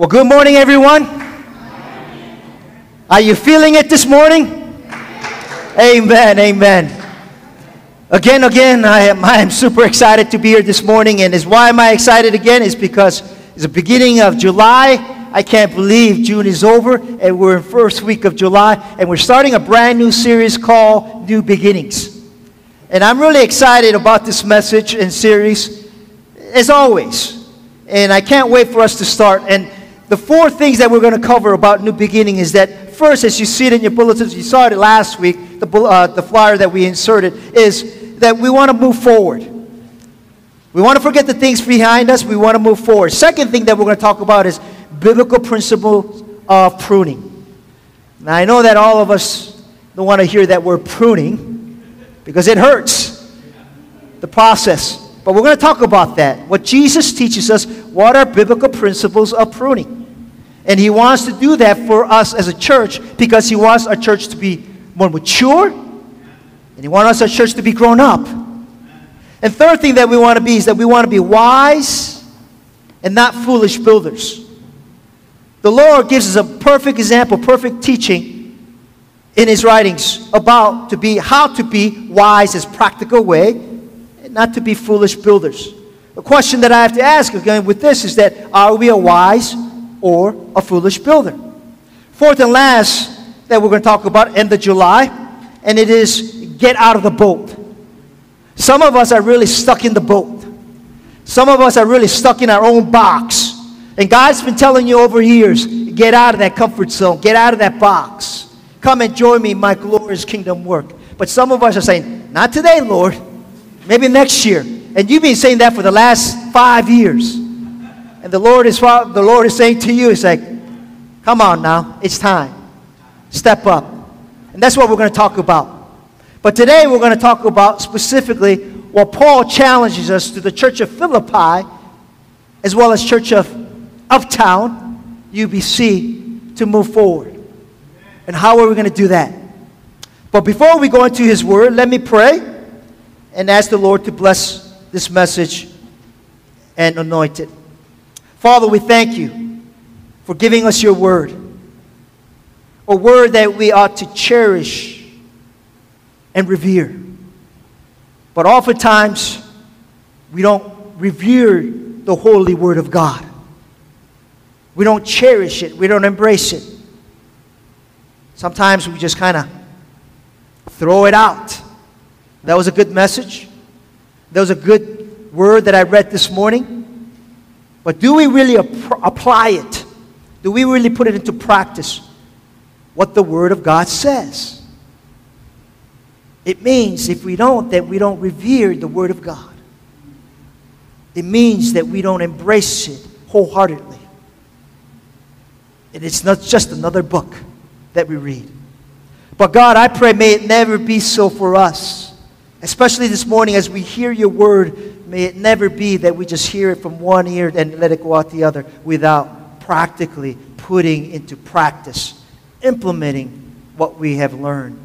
Well, good morning, everyone. Are you feeling it this morning? Amen, amen. Again, again, I am, I am super excited to be here this morning. And is why am I excited again? Is because it's the beginning of July. I can't believe June is over and we're in first week of July and we're starting a brand new series called New Beginnings. And I'm really excited about this message and series, as always. And I can't wait for us to start. And the four things that we're going to cover about New Beginning is that first, as you see it in your bulletins, you saw it last week, the, uh, the flyer that we inserted, is that we want to move forward. We want to forget the things behind us. We want to move forward. Second thing that we're going to talk about is biblical principles of pruning. Now, I know that all of us don't want to hear that word pruning because it hurts, the process. But we're going to talk about that. What Jesus teaches us, what are biblical principles of pruning? And he wants to do that for us as a church because he wants our church to be more mature and he wants our church to be grown up. And third thing that we want to be is that we want to be wise and not foolish builders. The Lord gives us a perfect example, perfect teaching in his writings about to be how to be wise as practical way not to be foolish builders. The question that I have to ask again with this is that are we a wise or a foolish builder. Fourth and last that we're going to talk about end of July, and it is get out of the boat. Some of us are really stuck in the boat. Some of us are really stuck in our own box. And God's been telling you over years, get out of that comfort zone, get out of that box. Come and join me in my glorious kingdom work. But some of us are saying, not today, Lord. Maybe next year. And you've been saying that for the last five years. And the Lord is, the Lord is saying to you, He's like, come on now, it's time. Step up. And that's what we're going to talk about. But today we're going to talk about specifically what Paul challenges us to the church of Philippi, as well as church of Uptown, UBC, to move forward. And how are we going to do that? But before we go into his word, let me pray and ask the Lord to bless this message and anoint it. Father, we thank you for giving us your word, a word that we ought to cherish and revere. But oftentimes, we don't revere the holy word of God. We don't cherish it, we don't embrace it. Sometimes we just kind of throw it out. That was a good message. That was a good word that I read this morning. But do we really ap- apply it? Do we really put it into practice? What the Word of God says. It means if we don't, that we don't revere the Word of God. It means that we don't embrace it wholeheartedly. And it's not just another book that we read. But God, I pray, may it never be so for us. Especially this morning as we hear your word May it never be that we just hear it from one ear and let it go out the other without practically putting into practice, implementing what we have learned.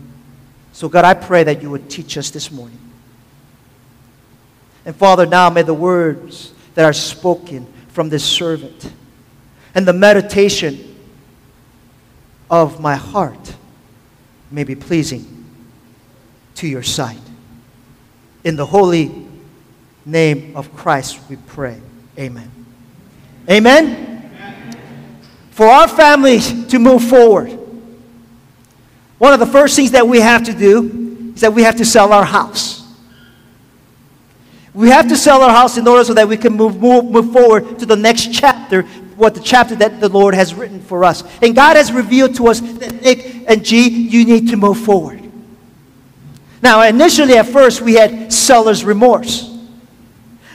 So, God, I pray that you would teach us this morning. And Father, now may the words that are spoken from this servant and the meditation of my heart may be pleasing to your sight. In the holy name of Christ we pray. Amen. Amen? For our family to move forward, one of the first things that we have to do is that we have to sell our house. We have to sell our house in order so that we can move, move, move forward to the next chapter, what the chapter that the Lord has written for us. And God has revealed to us that Nick and G, you need to move forward. Now, initially at first, we had seller's remorse.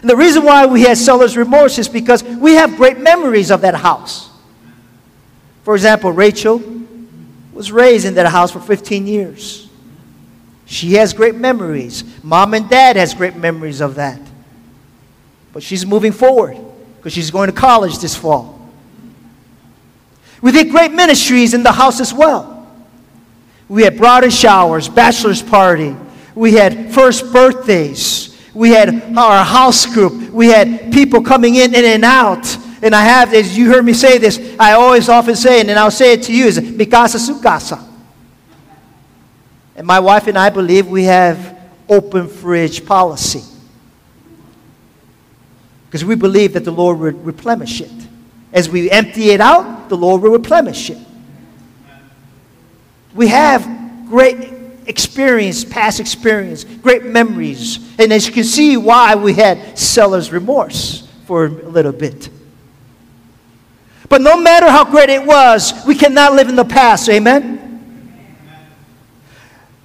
And the reason why we had seller's remorse is because we have great memories of that house. For example, Rachel was raised in that house for 15 years. She has great memories. Mom and dad has great memories of that. But she's moving forward because she's going to college this fall. We did great ministries in the house as well. We had bridal showers, bachelor's party. We had first birthdays. We had our house group. We had people coming in, in and out. And I have, as you heard me say this, I always often say, and I'll say it to you, is mi sukasa. And my wife and I believe we have open fridge policy. Because we believe that the Lord will replenish it. As we empty it out, the Lord will replenish it. We have great experience, past experience, great memories. And as you can see, why we had seller's remorse for a little bit. But no matter how great it was, we cannot live in the past. Amen?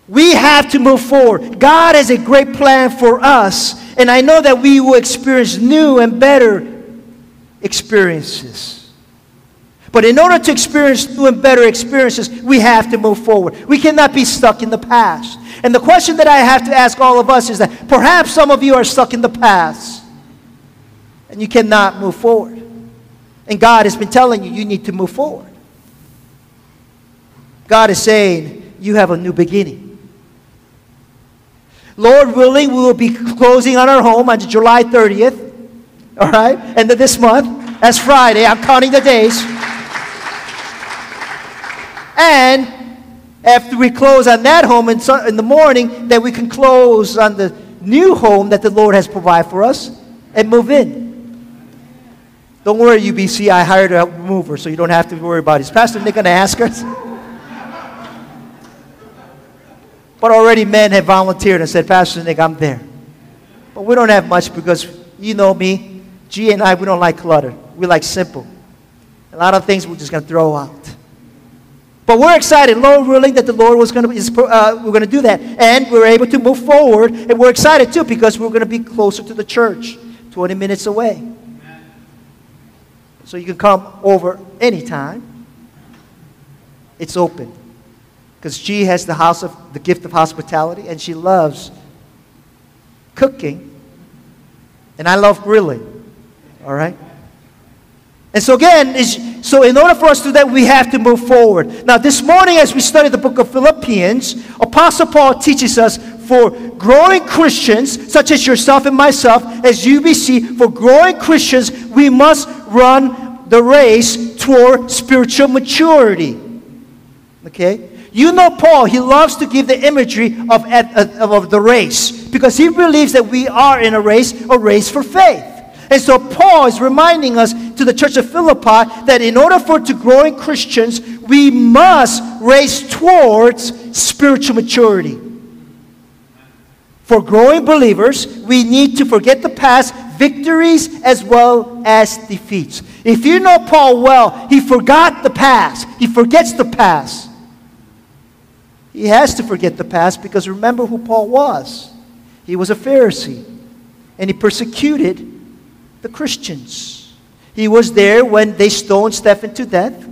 We have to move forward. God has a great plan for us, and I know that we will experience new and better experiences. But in order to experience new and better experiences, we have to move forward. We cannot be stuck in the past. And the question that I have to ask all of us is that perhaps some of you are stuck in the past and you cannot move forward. And God has been telling you you need to move forward. God is saying you have a new beginning. Lord willing, we will be closing on our home on July 30th. All right? End of this month. That's Friday. I'm counting the days. And after we close on that home in, in the morning, that we can close on the new home that the Lord has provided for us and move in. Don't worry, UBC, I hired a mover, so you don't have to worry about it. Is Pastor Nick going to ask us? But already men have volunteered and said, Pastor Nick, I'm there. But we don't have much because you know me, G and I, we don't like clutter. We like simple. A lot of things we're just going to throw out. But we're excited, Lord willing, that the Lord was going to, uh, we're going to do that. And we're able to move forward. And we're excited too because we're going to be closer to the church, 20 minutes away. So you can come over anytime. It's open because she has the house of the gift of hospitality and she loves cooking and I love grilling. All right? And so again, so in order for us to do that, we have to move forward. Now, this morning, as we study the book of Philippians, Apostle Paul teaches us for growing Christians, such as yourself and myself, as UBC, for growing Christians, we must run the race toward spiritual maturity. Okay? You know Paul, he loves to give the imagery of, of, of the race because he believes that we are in a race, a race for faith. And so Paul is reminding us to the church of Philippi that in order for to growing Christians, we must race towards spiritual maturity. For growing believers, we need to forget the past, victories as well as defeats. If you know Paul well, he forgot the past. He forgets the past. He has to forget the past because remember who Paul was. He was a Pharisee and he persecuted the Christians. He was there when they stoned Stephen to death.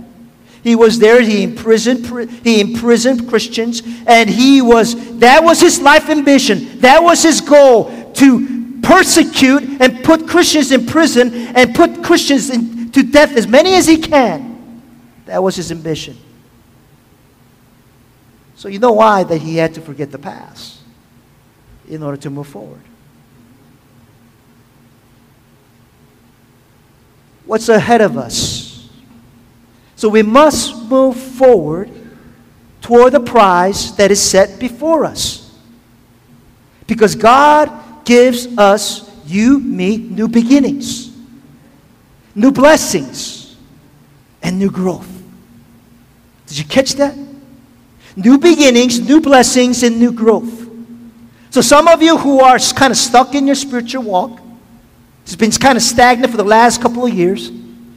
He was there, he imprisoned, he imprisoned Christians, and he was, that was his life ambition. That was his goal to persecute and put Christians in prison and put Christians in, to death as many as he can. That was his ambition. So you know why that he had to forget the past in order to move forward. What's ahead of us? So we must move forward toward the prize that is set before us. Because God gives us, you, me, new beginnings, new blessings, and new growth. Did you catch that? new beginnings, new blessings, and new growth. So, some of you who are kind of stuck in your spiritual walk, it's been kind of stagnant for the last couple of years,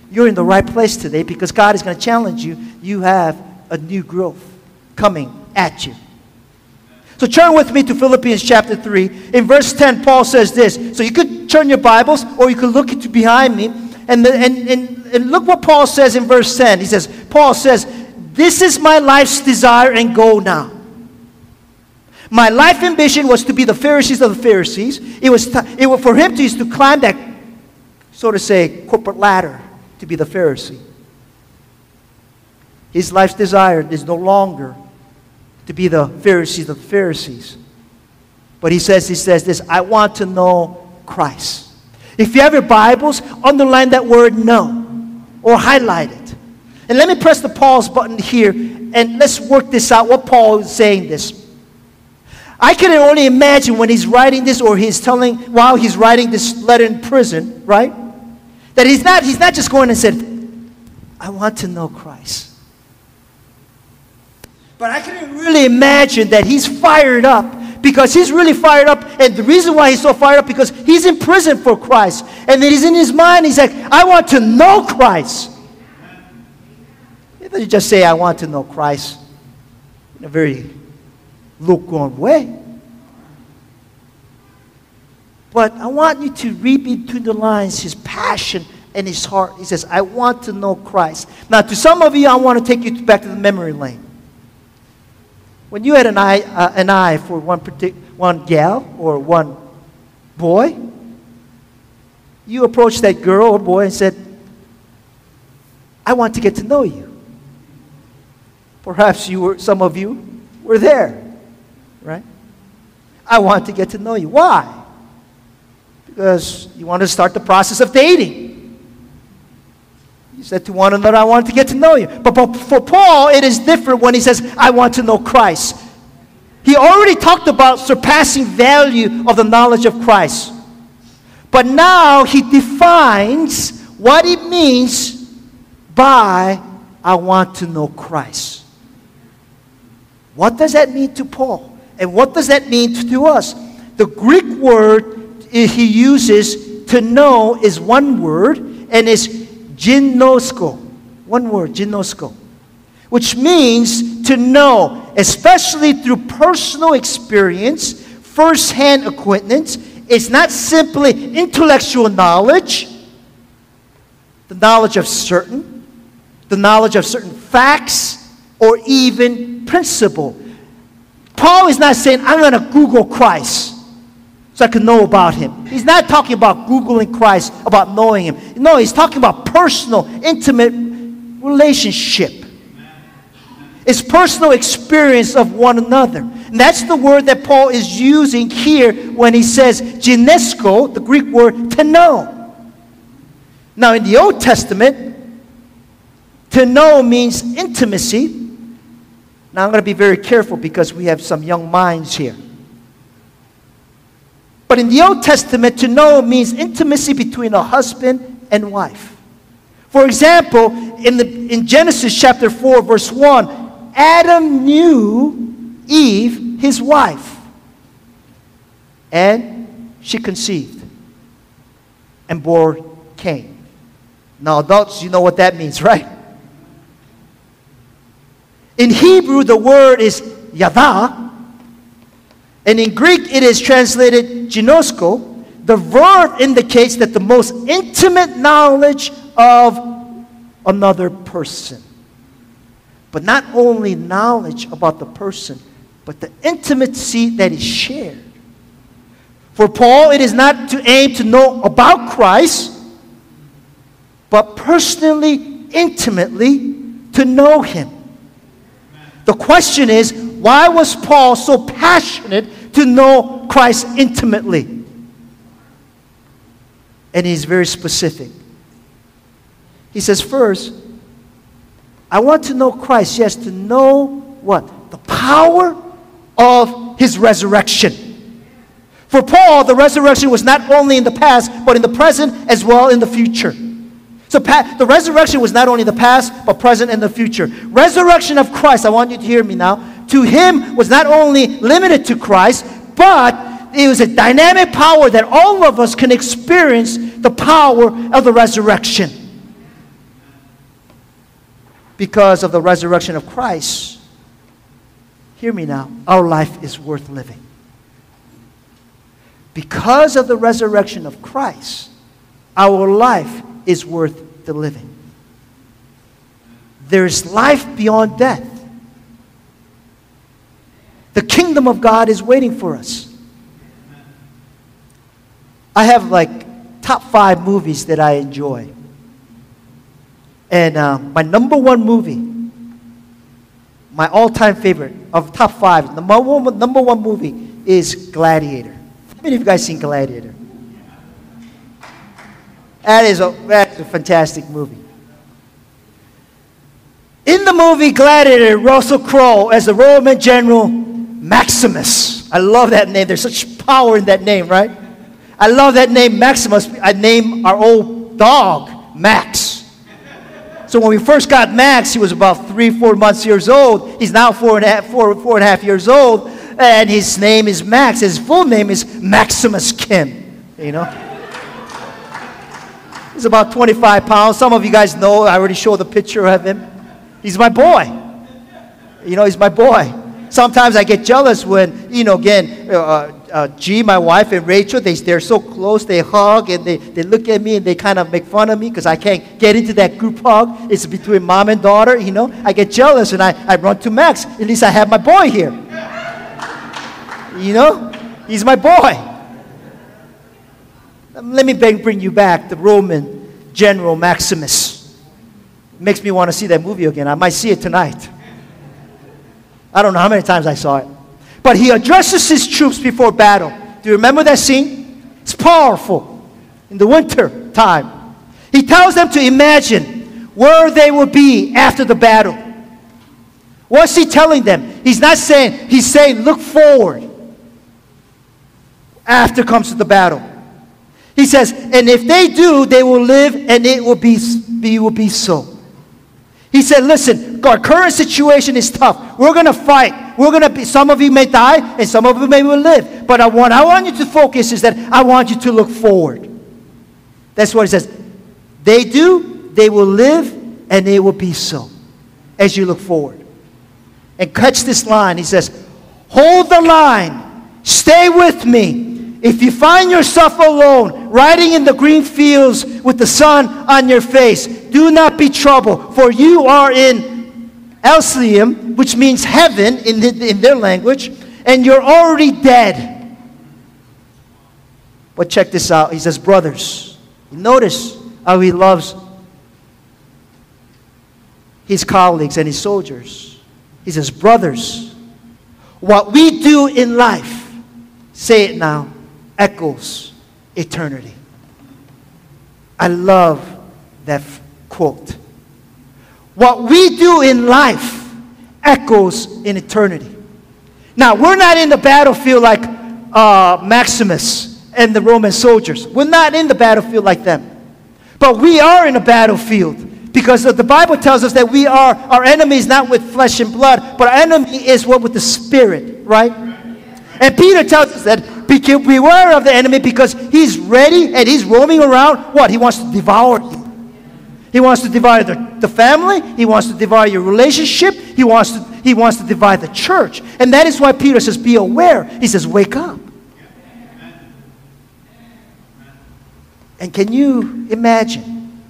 you're in the right place today because God is going to challenge you. You have a new growth coming at you. So turn with me to Philippians chapter 3. In verse 10, Paul says this. So you could turn your Bibles or you could look to behind me and, the, and, and, and look what Paul says in verse 10. He says, Paul says, this is my life's desire and goal now. My life ambition was to be the Pharisees of the Pharisees. It was, t- it was for him to, to climb that, so to say, corporate ladder to be the Pharisee. His life's desire is no longer to be the Pharisees of the Pharisees. But he says, he says this, I want to know Christ. If you have your Bibles, underline that word know. or highlight it. And let me press the pause button here and let's work this out. What Paul is saying this. I can only imagine when he's writing this or he's telling while he's writing this letter in prison, right? That he's not he's not just going and said, I want to know Christ. But I can really imagine that he's fired up because he's really fired up. And the reason why he's so fired up because he's in prison for Christ. And then he's in his mind, he's like, I want to know Christ. He doesn't just say, I want to know Christ in a very lukewarm way. But I want you to read between the lines his passion and his heart. He says, I want to know Christ. Now, to some of you, I want to take you back to the memory lane. When you had an eye, uh, an eye for one, partic- one gal or one boy, you approached that girl or boy and said, I want to get to know you. Perhaps you were, some of you were there? I want to get to know you. Why? Because you want to start the process of dating. You said to one another, I want to get to know you. But for Paul, it is different when he says, I want to know Christ. He already talked about surpassing value of the knowledge of Christ. But now he defines what it means by I want to know Christ. What does that mean to Paul? And what does that mean to us? The Greek word he uses to know is one word and is ginosko. One word, ginosko. Which means to know, especially through personal experience, first-hand acquaintance. It's not simply intellectual knowledge, the knowledge of certain, the knowledge of certain facts, or even principle. Paul is not saying, I'm going to Google Christ so I can know about him. He's not talking about Googling Christ, about knowing him. No, he's talking about personal, intimate relationship. It's personal experience of one another. And that's the word that Paul is using here when he says ginosko, the Greek word to know. Now, in the Old Testament, to know means intimacy. Now, I'm going to be very careful because we have some young minds here. But in the Old Testament, to know means intimacy between a husband and wife. For example, in, the, in Genesis chapter 4, verse 1, Adam knew Eve, his wife, and she conceived and bore Cain. Now, adults, you know what that means, right? In Hebrew, the word is yada, and in Greek, it is translated ginosko. The verb indicates that the most intimate knowledge of another person. But not only knowledge about the person, but the intimacy that is shared. For Paul, it is not to aim to know about Christ, but personally, intimately, to know him. The question is, why was Paul so passionate to know Christ intimately. And he's very specific. He says, first, I want to know Christ, yes, to know what? The power of his resurrection. For Paul, the resurrection was not only in the past, but in the present as well in the future. So the resurrection was not only the past, but present and the future. Resurrection of Christ, I want you to hear me now, to him was not only limited to Christ, but it was a dynamic power that all of us can experience the power of the resurrection. Because of the resurrection of Christ, hear me now, our life is worth living. Because of the resurrection of Christ, our life is worth the living. There's life beyond death. The kingdom of God is waiting for us. I have like top five movies that I enjoy. And uh, my number one movie, my all time favorite of top five, number one, number one movie is Gladiator. How many of you guys seen Gladiator? That is a, that's a fantastic movie. In the movie Gladiator, Russell Crowe as the Roman general Maximus. I love that name. There's such power in that name, right? I love that name, Maximus. I named our old dog Max. So when we first got Max, he was about three, four months years old. He's now four and a half, four, four and a half years old, and his name is Max. His full name is Maximus Kim. You know. He's about 25 pounds. Some of you guys know. I already showed the picture of him. He's my boy. You know, he's my boy. Sometimes I get jealous when, you know, again, uh, uh, G, my wife, and Rachel, they, they're so close, they hug and they, they look at me and they kind of make fun of me because I can't get into that group hug. It's between mom and daughter, you know. I get jealous and I, I run to Max. At least I have my boy here. You know, he's my boy. Um, let me bring you back the Roman general Maximus. Makes me want to see that movie again. I might see it tonight. I don't know how many times I saw it. But he addresses his troops before battle. Do you remember that scene? It's powerful. In the winter time, he tells them to imagine where they will be after the battle. What's he telling them? He's not saying, he's saying, look forward after comes the battle. He says, and if they do, they will live and it will be, it will be so. He said, listen, our current situation is tough. We're going to fight. We're going to be, some of you may die and some of you may live. But I want, I want you to focus is that I want you to look forward. That's what he says. They do, they will live, and it will be so as you look forward. And catch this line. He says, hold the line. Stay with me. If you find yourself alone, riding in the green fields with the sun on your face, do not be troubled, for you are in Elysium, which means heaven in, the, in their language, and you're already dead. But check this out. He says, Brothers, notice how he loves his colleagues and his soldiers. He says, Brothers, what we do in life, say it now echoes eternity. I love that quote. What we do in life echoes in eternity. Now, we're not in the battlefield like uh, Maximus and the Roman soldiers. We're not in the battlefield like them. But we are in a battlefield because the Bible tells us that we are, our enemy is not with flesh and blood, but our enemy is what with the spirit, right? And Peter tells us that beware of the enemy because he's ready and he's roaming around. What? He wants to devour you. He wants to divide the, the family. He wants to divide your relationship. He wants, to, he wants to divide the church. And that is why Peter says, Be aware. He says, Wake up. And can you imagine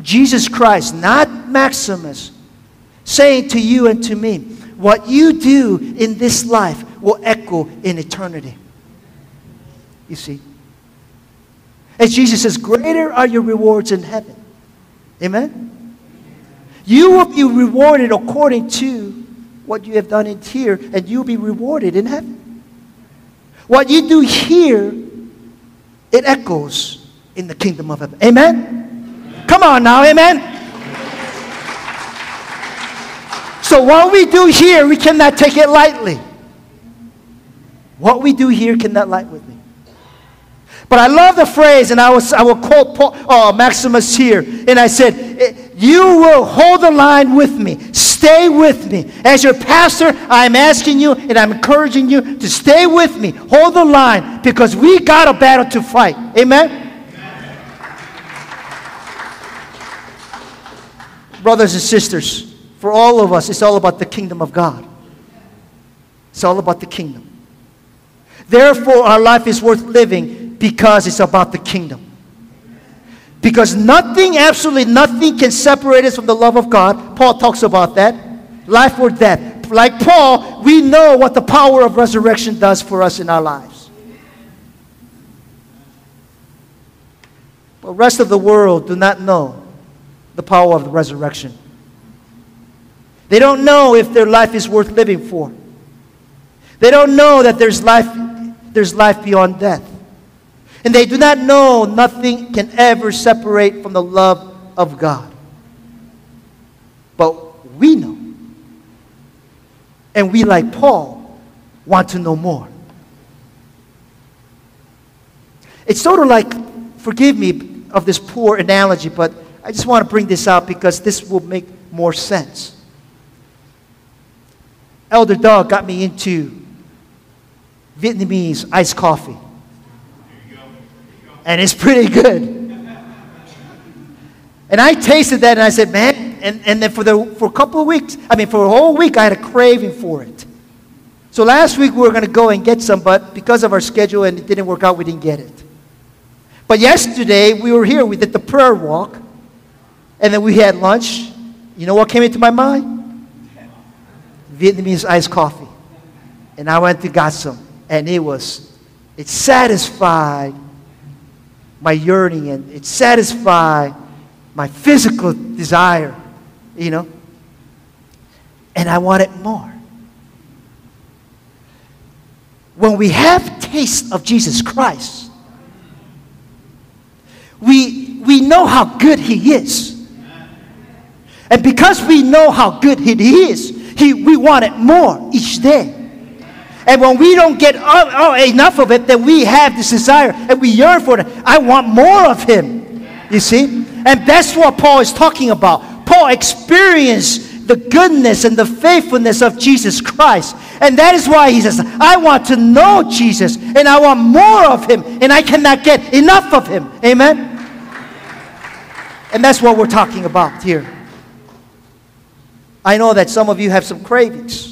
Jesus Christ, not Maximus, saying to you and to me, What you do in this life will echo in eternity you see. As Jesus says, greater are your rewards in heaven. Amen? You will be rewarded according to what you have done in here, and you'll be rewarded in heaven. What you do here, it echoes in the kingdom of heaven. Amen? Come on now, amen? So what we do here, we cannot take it lightly. What we do here cannot light with me. But I love the phrase, and I, was, I will quote Paul, uh, Maximus here. And I said, eh, You will hold the line with me. Stay with me. As your pastor, I'm asking you and I'm encouraging you to stay with me. Hold the line because we got a battle to fight. Amen? Amen. Brothers and sisters, for all of us, it's all about the kingdom of God. It's all about the kingdom. Therefore, our life is worth living because it's about the kingdom. Because nothing, absolutely nothing, can separate us from the love of God. Paul talks about that. Life or death. Like Paul, we know what the power of resurrection does for us in our lives. But the rest of the world do not know the power of the resurrection. They don't know if their life is worth living for. They don't know that there's life, there's life beyond death. And they do not know nothing can ever separate from the love of God. But we know. And we, like Paul, want to know more. It's sort of like, forgive me of this poor analogy, but I just want to bring this out because this will make more sense. Elder Doug got me into Vietnamese iced coffee. And it's pretty good. And I tasted that and I said, man, and, and then for, the, for a couple of weeks, I mean, for a whole week, I had a craving for it. So last week we were going to go and get some, but because of our schedule and it didn't work out, we didn't get it. But yesterday we were here, we did the prayer walk, and then we had lunch. You know what came into my mind? Vietnamese iced coffee. And I went to got some, and it was, it satisfied my yearning and it satisfied my physical desire, you know. And I wanted more. When we have taste of Jesus Christ, we, we know how good He is. And because we know how good He is, he, we want it more each day. And when we don't get oh, oh, enough of it, then we have this desire and we yearn for it. I want more of Him. You see? And that's what Paul is talking about. Paul experienced the goodness and the faithfulness of Jesus Christ. And that is why he says, I want to know Jesus and I want more of him and I cannot get enough of him. Amen? And that's what we're talking about here. I know that some of you have some cravings.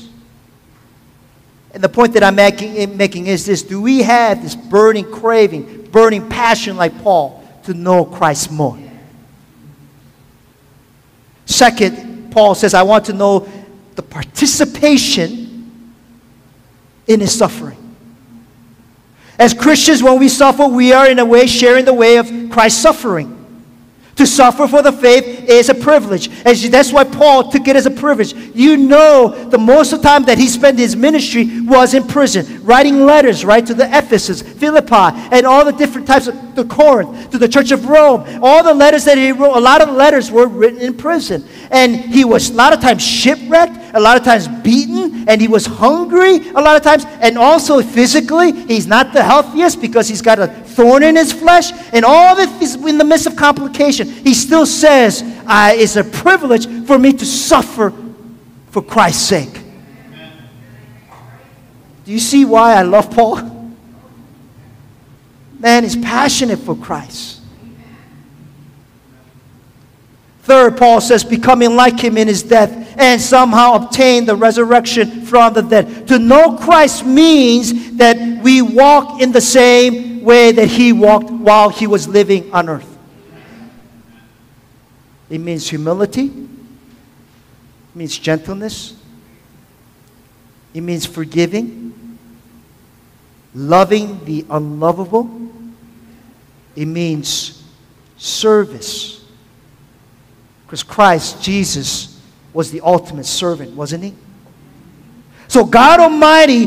And the point that I'm making, eh, making is this do we have this burning craving, burning passion like Paul to know Christ more? Second, Paul says, I want to know the participation in his suffering. As Christians, when we suffer, we are in a way sharing the way of Christ's suffering. To suffer for the faith is a privilege. And that's why Paul took it as a privilege. You know, the most of the time that he spent his ministry was in prison, writing letters, right, to the Ephesus, Philippi, and all the different types of the Corinth, to the Church of Rome. All the letters that he wrote, a lot of the letters were written in prison. And he was a lot of times shipwrecked, a lot of times beaten, and he was hungry a lot of times, and also physically, he's not the healthiest because he's got a thorn in his flesh, and all this in the midst of complication. He still says, uh, It's a privilege for me to suffer for Christ's sake. Do you see why I love Paul? Man is passionate for Christ. Third, Paul says, becoming like him in his death and somehow obtain the resurrection from the dead. To know Christ means that we walk in the same way that he walked while he was living on earth. It means humility, it means gentleness, it means forgiving, loving the unlovable, it means service. Because Christ, Jesus, was the ultimate servant, wasn't he? So God Almighty,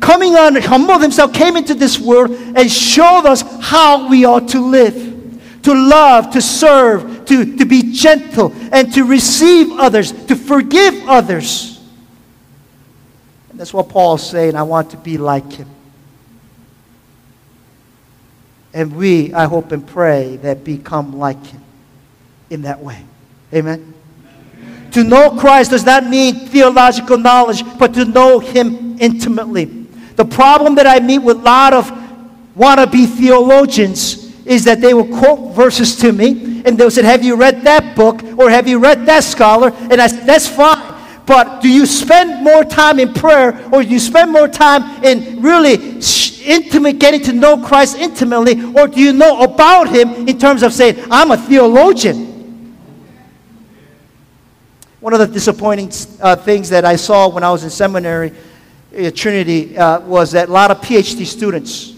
coming on, humbled himself, came into this world and showed us how we ought to live to love, to serve, to, to be gentle, and to receive others, to forgive others. And that's what Paul's saying. I want to be like him. And we, I hope and pray, that become like him in that way. Amen. To know Christ does not mean theological knowledge, but to know Him intimately. The problem that I meet with a lot of wannabe theologians is that they will quote verses to me and they'll say, Have you read that book or have you read that scholar? And I said, That's fine. But do you spend more time in prayer or do you spend more time in really intimate, getting to know Christ intimately, or do you know about Him in terms of saying, I'm a theologian? One of the disappointing uh, things that I saw when I was in seminary at Trinity uh, was that a lot of PhD students,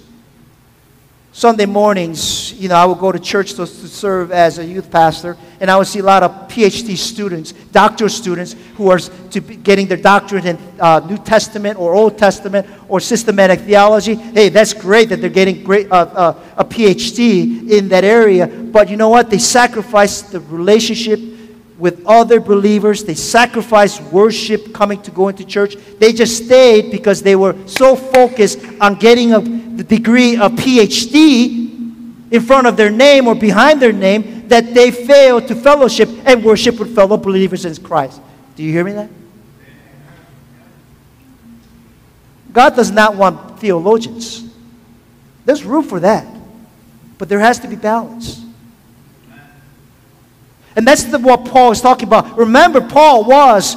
Sunday mornings, you know, I would go to church to, to, serve as a youth pastor, and I would see a lot of PhD students, doctoral students, who are to getting their doctorate in uh, New Testament or Old Testament or systematic theology. Hey, that's great that they're getting great, uh, uh a PhD in that area, but you know what? They sacrifice the relationship with other believers. They sacrificed worship, coming to go into church. They just stayed because they were so focused on getting a, the degree of PhD in front of their name or behind their name that they failed to fellowship and worship with fellow believers in Christ. Do you hear me that? God does not want theologians. There's room for that. But there has to be balance. And that's the, what Paul is talking about. Remember, Paul was,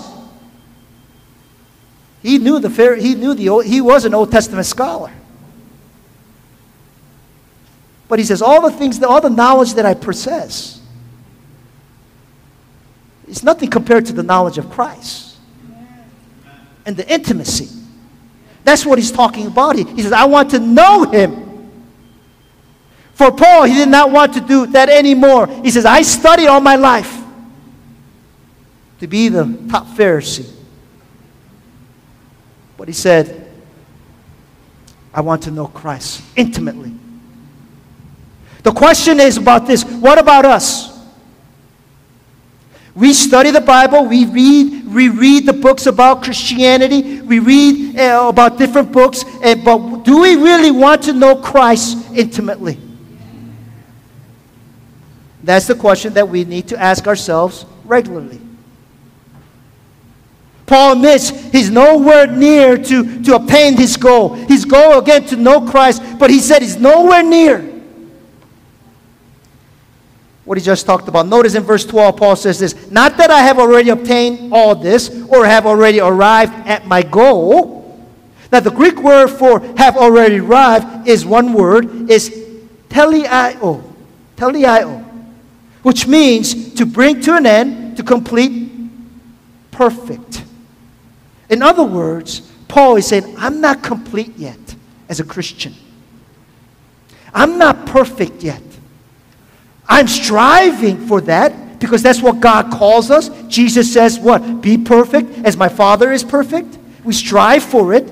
he knew the, he knew the, he was an Old Testament scholar. But he says, all the things, all the knowledge that I possess, it's nothing compared to the knowledge of Christ and the intimacy. That's what he's talking about. He says, I want to know him. For Paul, he did not want to do that anymore. He says, I studied all my life to be the top Pharisee. But he said, I want to know Christ intimately. The question is about this what about us? We study the Bible, we read, we read the books about Christianity, we read uh, about different books, uh, but do we really want to know Christ intimately? That's the question that we need to ask ourselves regularly. Paul admits he's nowhere near to, to attain his goal. His goal, again, to know Christ, but he said he's nowhere near what he just talked about. Notice in verse 12, Paul says this Not that I have already obtained all this or have already arrived at my goal. Now, the Greek word for have already arrived is one word, is teleio. Teleio. Which means to bring to an end, to complete, perfect. In other words, Paul is saying, I'm not complete yet as a Christian. I'm not perfect yet. I'm striving for that because that's what God calls us. Jesus says, What? Be perfect as my Father is perfect. We strive for it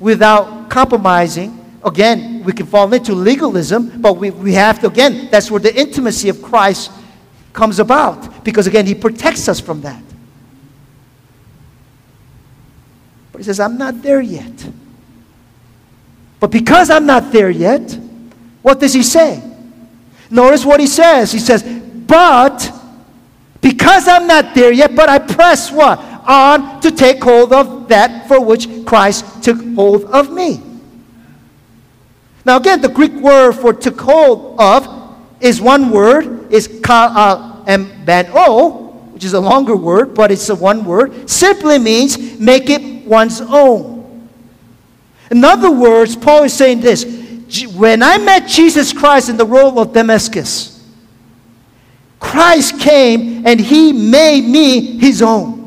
without compromising. Again, we can fall into legalism, but we, we have to, again, that's where the intimacy of Christ comes about because, again, He protects us from that. But He says, I'm not there yet. But because I'm not there yet, what does He say? Notice what he says. He says, But because I'm not there yet, but I press what? On to take hold of that for which Christ took hold of me. Now, again, the Greek word for took hold of is one word, is uh, which is a longer word, but it's a one word. Simply means make it one's own. In other words, Paul is saying this when I met Jesus Christ in the road of Damascus, Christ came and he made me his own.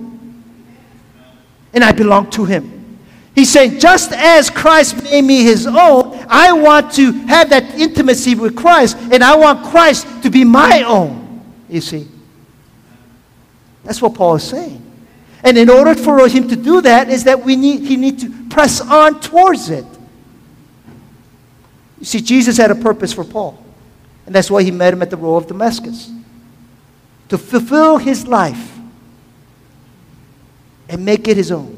And I belong to him. He's saying, just as Christ made me his own, I want to have that intimacy with Christ, and I want Christ to be my own. You see? That's what Paul is saying. And in order for him to do that, is that we need, he need to press on towards it. You see, Jesus had a purpose for Paul. And that's why he met him at the road of Damascus. To fulfill his life and make it his own.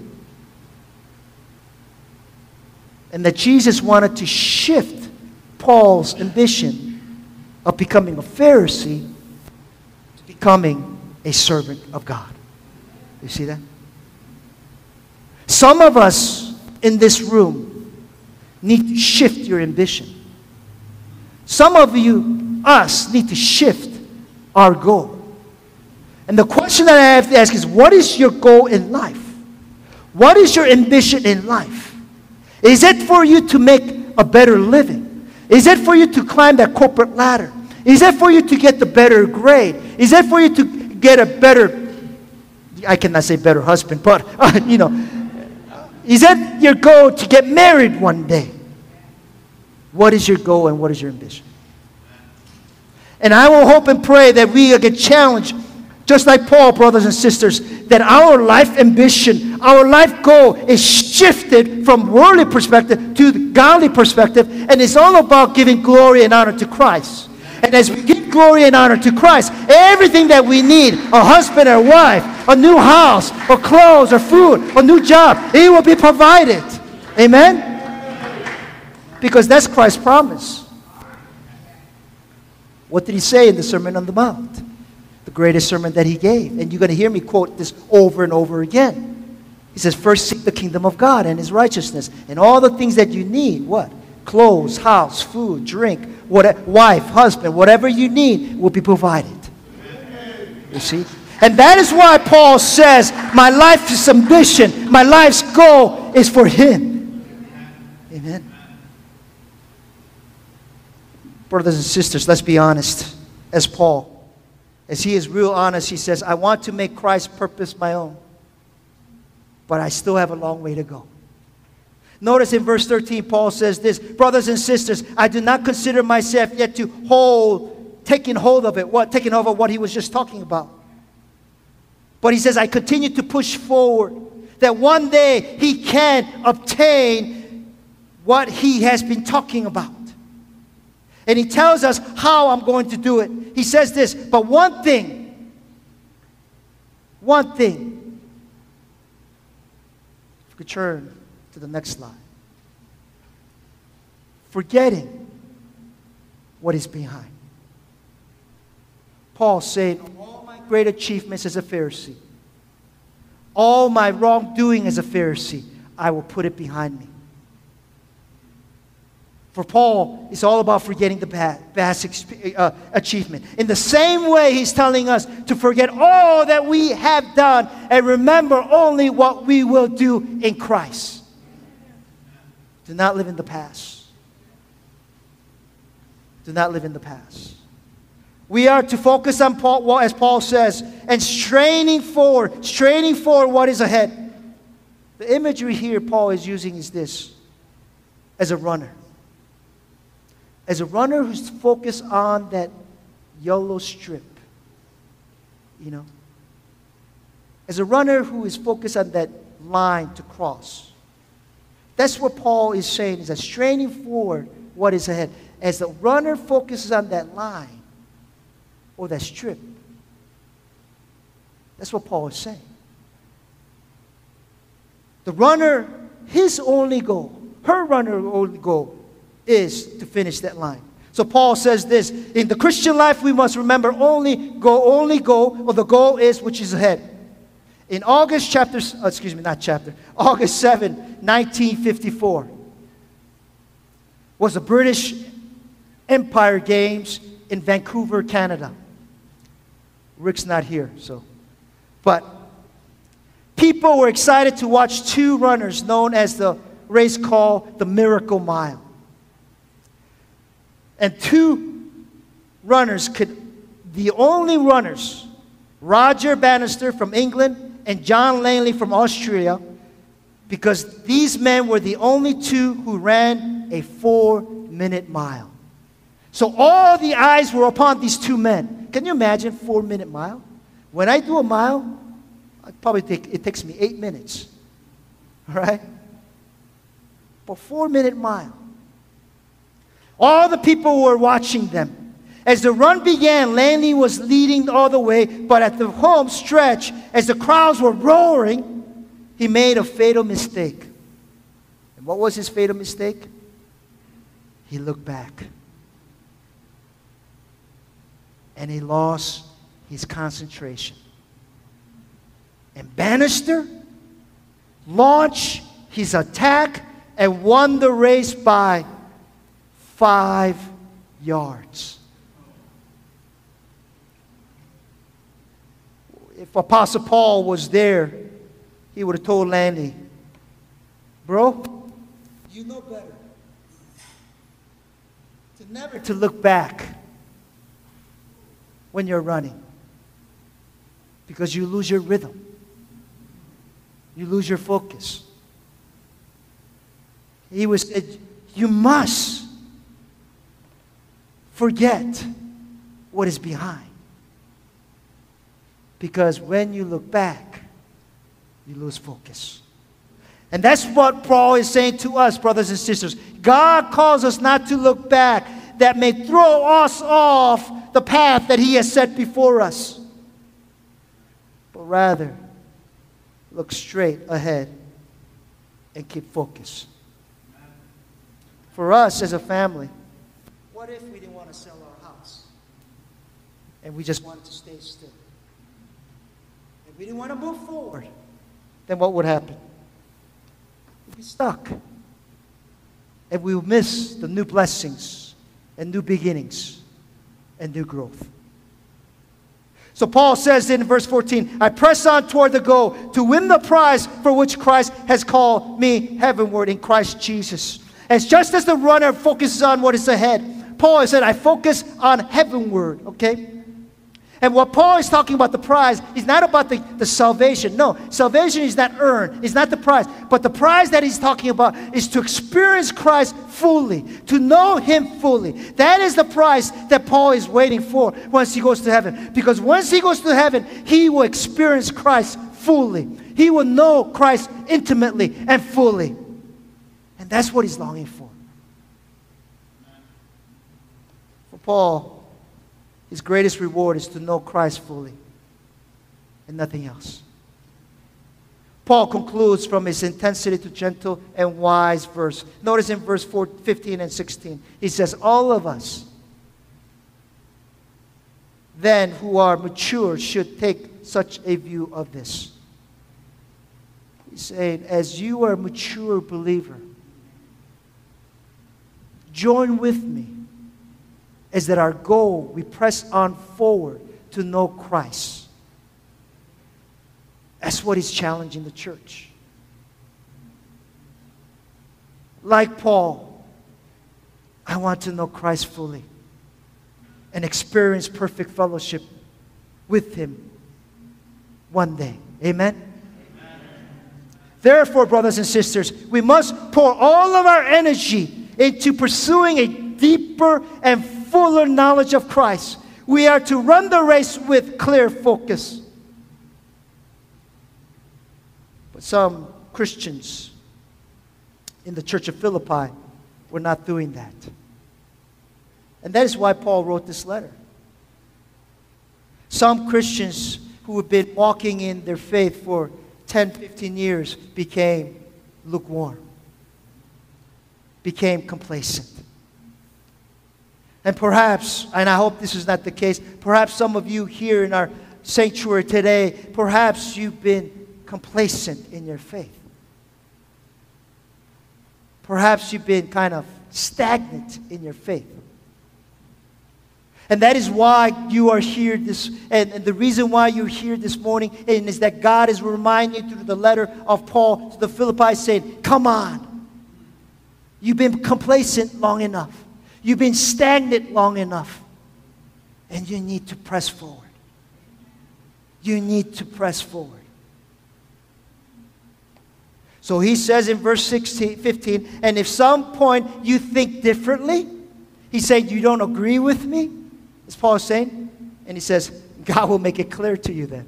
And that Jesus wanted to shift Paul's ambition of becoming a Pharisee to becoming a servant of God. You see that? Some of us in this room need to shift your ambition. Some of you, us, need to shift our goal. And the question that I have to ask is what is your goal in life? What is your ambition in life? Is it for you to make a better living? Is it for you to climb that corporate ladder? Is it for you to get the better grade? Is it for you to get a better, I cannot say better husband, but, uh, you know, is that your goal to get married one day? What is your goal and what is your ambition? And I will hope and pray that we get challenged, just like Paul, brothers and sisters, that our life ambition, our life goal is shifted from worldly perspective to godly perspective, and it's all about giving glory and honor to Christ. And as we give glory and honor to Christ, everything that we need a husband or wife, a new house, or clothes, or food, a new job it will be provided. Amen? Because that's Christ's promise. What did he say in the Sermon on the Mount? The greatest sermon that he gave. And you're going to hear me quote this over and over again. He says, First seek the kingdom of God and his righteousness, and all the things that you need what? Clothes, house, food, drink, what, wife, husband, whatever you need will be provided. You see? And that is why Paul says, My life's ambition, my life's goal is for him. Amen. Brothers and sisters, let's be honest. As Paul, as he is real honest, he says, I want to make Christ's purpose my own, but I still have a long way to go. Notice in verse 13, Paul says this Brothers and sisters, I do not consider myself yet to hold, taking hold of it. What? Taking over what he was just talking about. But he says, I continue to push forward that one day he can obtain what he has been talking about. And he tells us how I'm going to do it. He says this, but one thing, one thing, if you could turn to the next slide. Forgetting what is behind. Paul said, All my great achievements as a Pharisee, all my wrongdoing as a Pharisee, I will put it behind me. For Paul, it's all about forgetting the past uh, achievement. In the same way, he's telling us to forget all that we have done and remember only what we will do in Christ. Do not live in the past. Do not live in the past. We are to focus on Paul, as Paul says, and straining forward, straining forward what is ahead. The imagery here Paul is using is this as a runner. As a runner who's focused on that yellow strip, you know. As a runner who is focused on that line to cross. That's what Paul is saying, is that straining forward what is ahead. As the runner focuses on that line or that strip, that's what Paul is saying. The runner, his only goal, her runner only goal is to finish that line. So Paul says this in the Christian life we must remember only go only go or the goal is which is ahead. In August chapter, oh, excuse me, not chapter, August 7, 1954, was the British Empire Games in Vancouver, Canada. Rick's not here, so. But people were excited to watch two runners known as the race called the Miracle Mile. And two runners could, the only runners, Roger Bannister from England and John Landy from Austria because these men were the only two who ran a four minute mile. So all the eyes were upon these two men. Can you imagine four minute mile? When I do a mile, I probably take, it takes me eight minutes. All right? But four minute mile. All the people were watching them. As the run began, Landy was leading all the way, but at the home stretch, as the crowds were roaring, he made a fatal mistake. And what was his fatal mistake? He looked back. And he lost his concentration. And Bannister launched his attack and won the race by five yards. if Apostle Paul was there, he would have told Landy, bro, you know better. To never to look back when you're running. Because you lose your rhythm. You lose your focus. He was said, you must forget what is behind. Because when you look back, you lose focus. And that's what Paul is saying to us, brothers and sisters. God calls us not to look back. that may throw us off the path that He has set before us, but rather look straight ahead and keep focus. For us as a family, what if we didn't want to sell our house and we just wanted to stay still? If we didn't want to move forward, then what would happen? We'd be stuck. And we would miss the new blessings and new beginnings and new growth. So Paul says in verse 14, I press on toward the goal to win the prize for which Christ has called me heavenward in Christ Jesus. As just as the runner focuses on what is ahead, Paul said, I focus on heavenward, okay? And what Paul is talking about, the prize, is not about the, the salvation. No, salvation is not earned, it's not the prize. But the prize that he's talking about is to experience Christ fully, to know him fully. That is the prize that Paul is waiting for once he goes to heaven. Because once he goes to heaven, he will experience Christ fully. He will know Christ intimately and fully. And that's what he's longing for. For Paul, his greatest reward is to know Christ fully and nothing else. Paul concludes from his intensity to gentle and wise verse. Notice in verse 4, 15 and 16, he says, All of us then who are mature should take such a view of this. He's saying, as you are a mature believer, join with me is that our goal, we press on forward to know Christ. That's what is challenging the church. Like Paul, I want to know Christ fully and experience perfect fellowship with him one day. Amen? Amen? Therefore, brothers and sisters, we must pour all of our energy into pursuing a deeper and fuller knowledge of Christ. We are to run the race with clear focus. But some Christians in the church of Philippi were not doing that. And that is why Paul wrote this letter. Some Christians who have been walking in their faith for 10, 15 years became lukewarm, became complacent. And perhaps, and I hope this is not the case, perhaps some of you here in our sanctuary today, perhaps you've been complacent in your faith. Perhaps you've been kind of stagnant in your faith. And that is why you are here this, and, and, the reason why you're here this morning and is that God is reminding you through the letter of Paul to the Philippi saying, Come on. You've been complacent long enough. You've been stagnant long enough. And you need to press forward. You need to press forward. So he says in verse 16, 15, and if some point you think differently, he said, You don't agree with me? Is Paul is saying? And he says, God will make it clear to you then.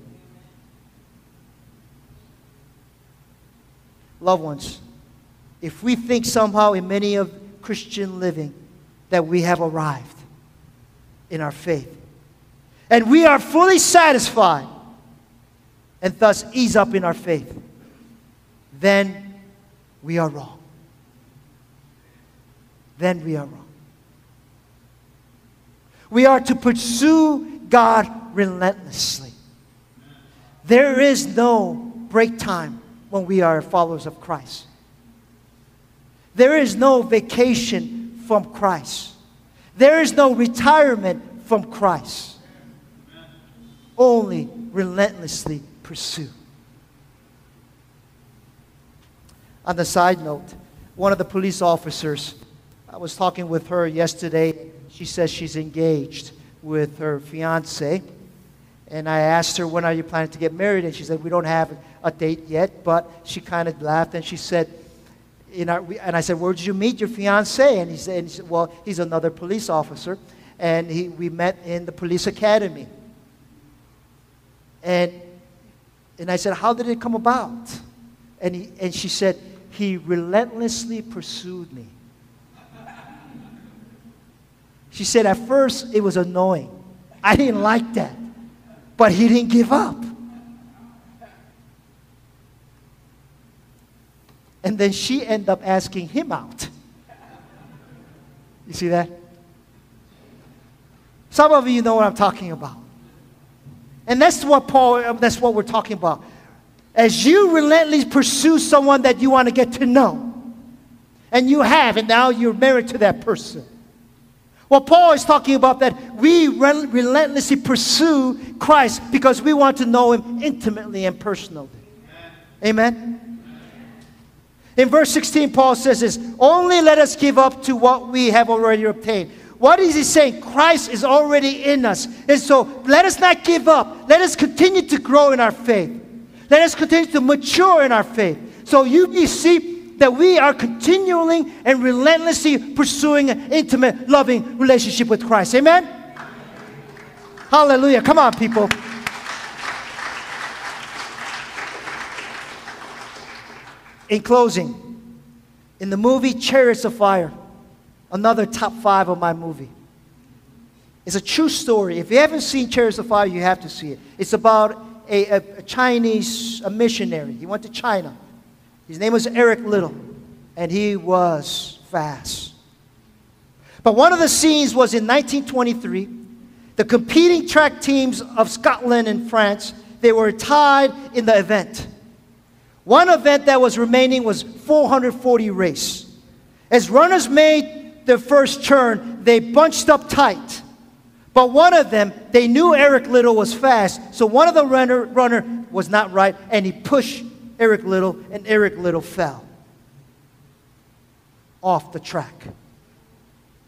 Loved ones, if we think somehow in many of Christian living that we have arrived in our faith. And we are fully satisfied and thus ease up in our faith. Then we are wrong. Then we are wrong. We are to pursue God relentlessly. There is no break time when we are followers of Christ. There is no vacation from Christ. There is no retirement from Christ. Only relentlessly pursue. On the side note, one of the police officers, I was talking with her yesterday. She says she's engaged with her fiance. And I asked her, when are you planning to get married? And she said, we don't have a date yet. But she kind of laughed and she said, our, and I said, Where did you meet your fiance? And he said, and he said Well, he's another police officer. And he, we met in the police academy. And, and I said, How did it come about? And, he, and she said, He relentlessly pursued me. She said, At first, it was annoying. I didn't like that. But he didn't give up. And then she ended up asking him out. You see that? Some of you know what I'm talking about. And that's what Paul, uh, that's what we're talking about. As you relentlessly pursue someone that you want to get to know, and you have, and now you're married to that person. Well, Paul is talking about that we relentlessly pursue Christ because we want to know Him intimately and personally. Amen? Amen? In verse 16, Paul says this Only let us give up to what we have already obtained. What is he saying? Christ is already in us. And so let us not give up. Let us continue to grow in our faith. Let us continue to mature in our faith. So you, you see that we are continually and relentlessly pursuing an intimate, loving relationship with Christ. Amen? Hallelujah. Come on, people. In closing, in the movie Chariots of Fire, another top five of my movie. It's a true story. If you haven't seen Chariots of Fire, you have to see it. It's about a, a, a Chinese a missionary. He went to China. His name was Eric Liddell, and he was fast. But one of the scenes was in 1923. The competing track teams of Scotland and France, they were tied in the event. One event that was remaining was 440 race. As runners made their first turn, they bunched up tight. But one of them, they knew Eric Liddell was fast, so one of the runner, runner was not right, and he pushed Eric Liddell, and Eric Liddell fell off the track.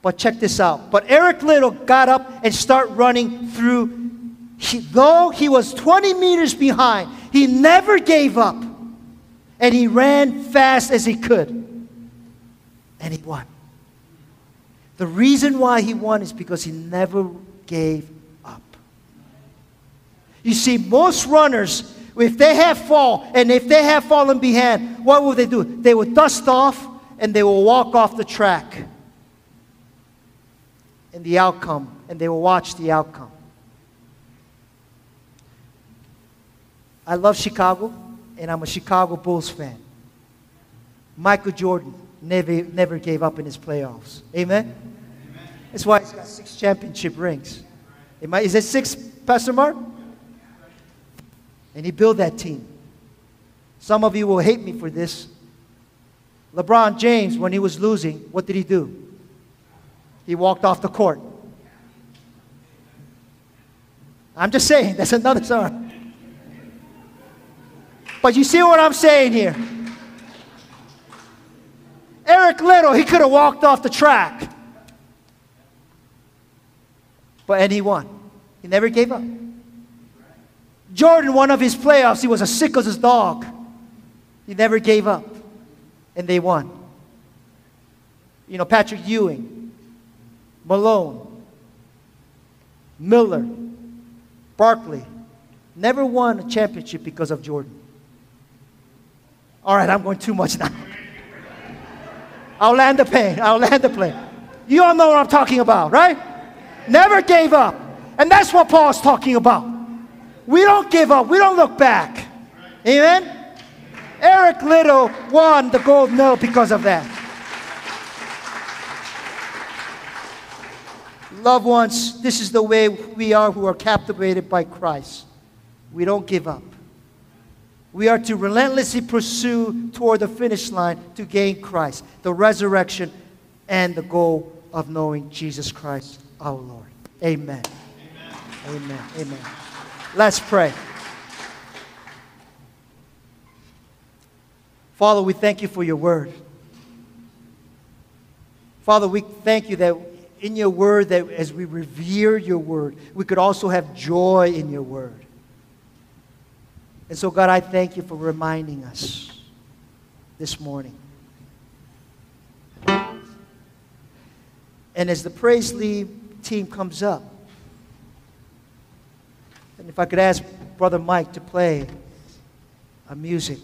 But check this out. But Eric Liddell got up and started running through. He, though he was 20 meters behind, he never gave up. And he ran fast as he could. And he won. The reason why he won is because he never gave up. You see, most runners, if they have fall and if they have fallen behind, what will they do? They will dust off and they will walk off the track. And the outcome, and they will watch the outcome. I love Chicago, and I'm a Chicago Bulls fan. Michael Jordan never, never gave up in his playoffs. Amen? That's why he's got six championship rings. Is it six, Pastor Mark? And he built that team. Some of you will hate me for this. LeBron James, when he was losing, what did he do? He walked off the court. I'm just saying, that's another story. But you see what I'm saying here? Eric Liddell, he could have walked off the track. But and he won. He never gave up. Jordan, one of his playoffs, he was as sick as his dog. He never gave up. And they won. You know, Patrick Ewing, Malone, Miller, Barkley, never won a championship because of Jordan. All right, I'm going too much now. I'll land the plane. I'll land the plane. You all know what I'm talking about, right? Never gave up. And that's what Paul's talking about. We don't give up. We don't look back. Amen? Eric Liddell won the gold medal because of that. Loved ones, this is the way we are who are captivated by Christ. We don't give up. We are to relentlessly pursue toward the finish line to gain Christ, the resurrection, and the goal of knowing Jesus Christ our Lord. Amen. Amen. Amen. Amen. Let's pray. Father, we thank you for your word. Father, we thank you that in your word, that as we revere your word, we could also have joy in your word. And so, God, I thank you for reminding us this morning. And as the praise team comes up. And if I could ask Brother Mike to play a music.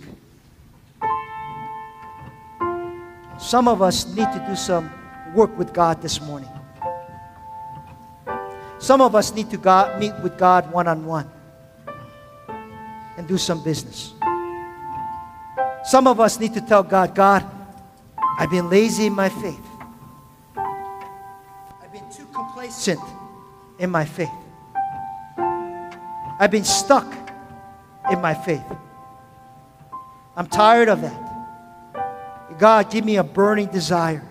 Some of us need to do some work with God this morning. Some of us need to God, meet with God one on one and do some business. Some of us need to tell God, God, I've been lazy in my faith. I've been too complacent in my faith. I've been stuck in my faith. I'm tired of that. God, give me a burning desire.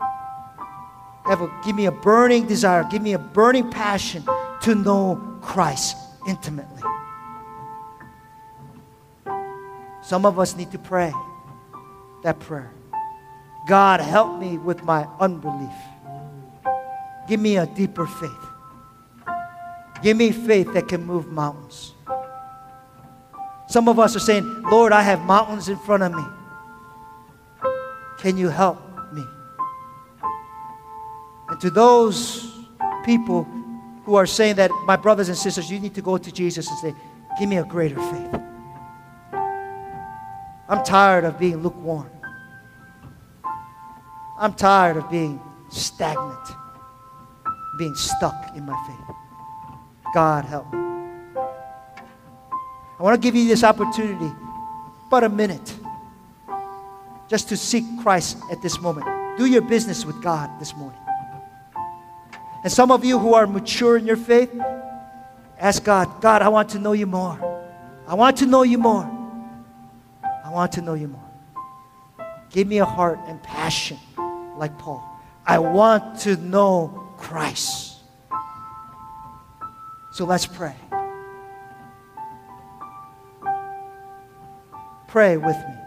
A, give me a burning desire. Give me a burning passion to know Christ intimately. Some of us need to pray that prayer. God, help me with my unbelief. Give me a deeper faith. Give me faith that can move mountains. Some of us are saying, Lord, I have mountains in front of me. Can you help me? And to those people who are saying that, my brothers and sisters, you need to go to Jesus and say, Give me a greater faith. I'm tired of being lukewarm. I'm tired of being stagnant, being stuck in my faith. God help me. I want to give you this opportunity, but a minute, just to seek Christ at this moment. Do your business with God this morning. And some of you who are mature in your faith, ask God, God, I want to know you more. I want to know you more. I want to know you more. Give me a heart and passion like Paul. I want to know Christ. So let's pray. Pray with me.